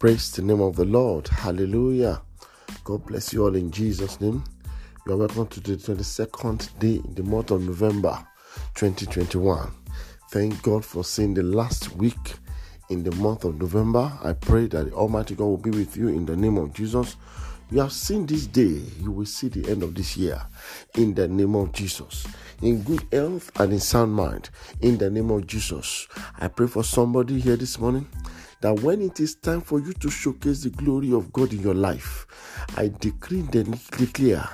Praise the name of the Lord. Hallelujah. God bless you all in Jesus' name. You are welcome to the 22nd day in the month of November 2021. Thank God for seeing the last week in the month of November. I pray that the Almighty God will be with you in the name of Jesus. You have seen this day, you will see the end of this year in the name of Jesus. In good health and in sound mind, in the name of Jesus. I pray for somebody here this morning that when it is time for you to showcase the glory of God in your life, I decree and declare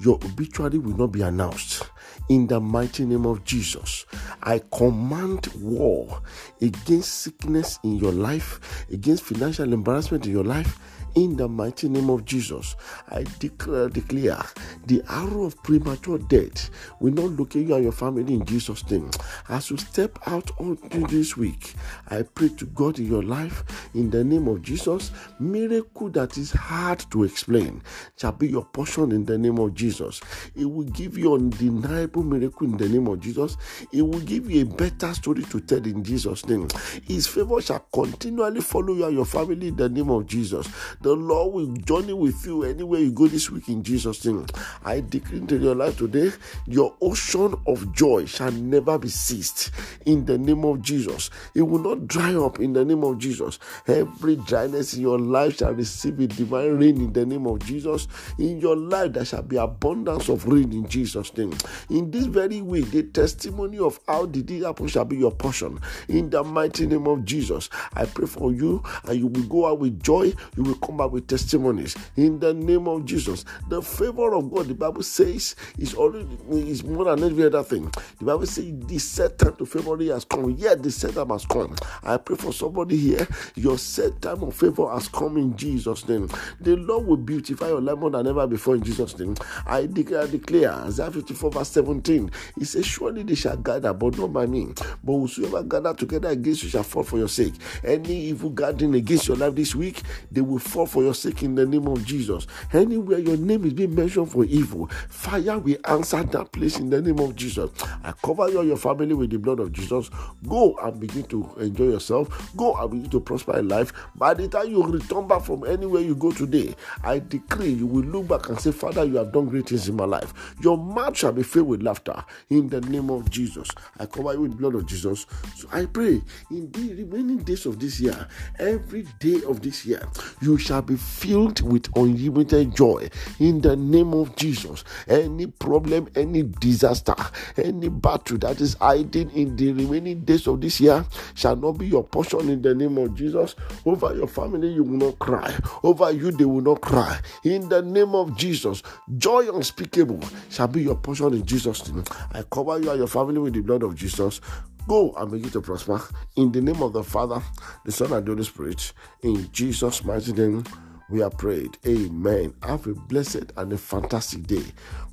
your obituary will not be announced. In the mighty name of Jesus, I command war against sickness in your life, against financial embarrassment in your life. In the mighty name of Jesus, I declare, declare the arrow of premature death will not locate you and your family in Jesus' name. As you step out on this week, I pray to God in your life in the name of Jesus. Miracle that is hard to explain shall be your portion in the name of Jesus. It will give you undeniable miracle in the name of Jesus. It will give you a better story to tell in Jesus' name. His favor shall continually follow you and your family in the name of Jesus. The Lord will journey with you anywhere you go this week in Jesus' name. I decree into your life today, your ocean of joy shall never be ceased in the name of Jesus. It will not dry up in the name of Jesus. Every dryness in your life shall receive a divine rain in the name of Jesus. In your life, there shall be abundance of rain in Jesus' name. In this very week, the testimony of how did it happen shall be your portion. In the mighty name of Jesus, I pray for you, and you will go out with joy. You will come come with testimonies in the name of Jesus. The favor of God, the Bible says, is already is more than every other thing. The Bible says the set time to favor has come. Yet the set time has come. I pray for somebody here. Your set time of favor has come in Jesus' name. The Lord will beautify your life more than ever before in Jesus' name. I declare, declare, Isaiah 54 verse 17. He says, Surely they shall gather, but not by me. But whosoever gather together against you shall fall for your sake. Any evil gathering against your life this week, they will fall for your sake in the name of Jesus. Anywhere your name is being mentioned for evil, fire will answer that place in the name of Jesus. I cover you and your family with the blood of Jesus. Go and begin to enjoy yourself. Go and begin to prosper in life. By the time you return back from anywhere you go today, I decree you will look back and say, Father, you have done great things in my life. Your mouth shall be filled with laughter in the name of Jesus. I cover you with the blood of Jesus. So I pray in the remaining days of this year, every day of this year, you shall be filled with unlimited joy in the name of Jesus. Any problem, any disaster, any battle that is hiding in the remaining days of this year shall not be your portion in the name of Jesus. Over your family, you will not cry. Over you, they will not cry. In the name of Jesus, joy unspeakable shall be your portion in Jesus' name. I cover you and your family with the blood of Jesus. Go and begin to prosper in the name of the Father, the Son, and the Holy Spirit. In Jesus' mighty name, we are prayed. Amen. Have a blessed and a fantastic day.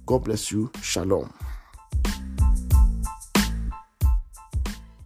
God bless you. Shalom.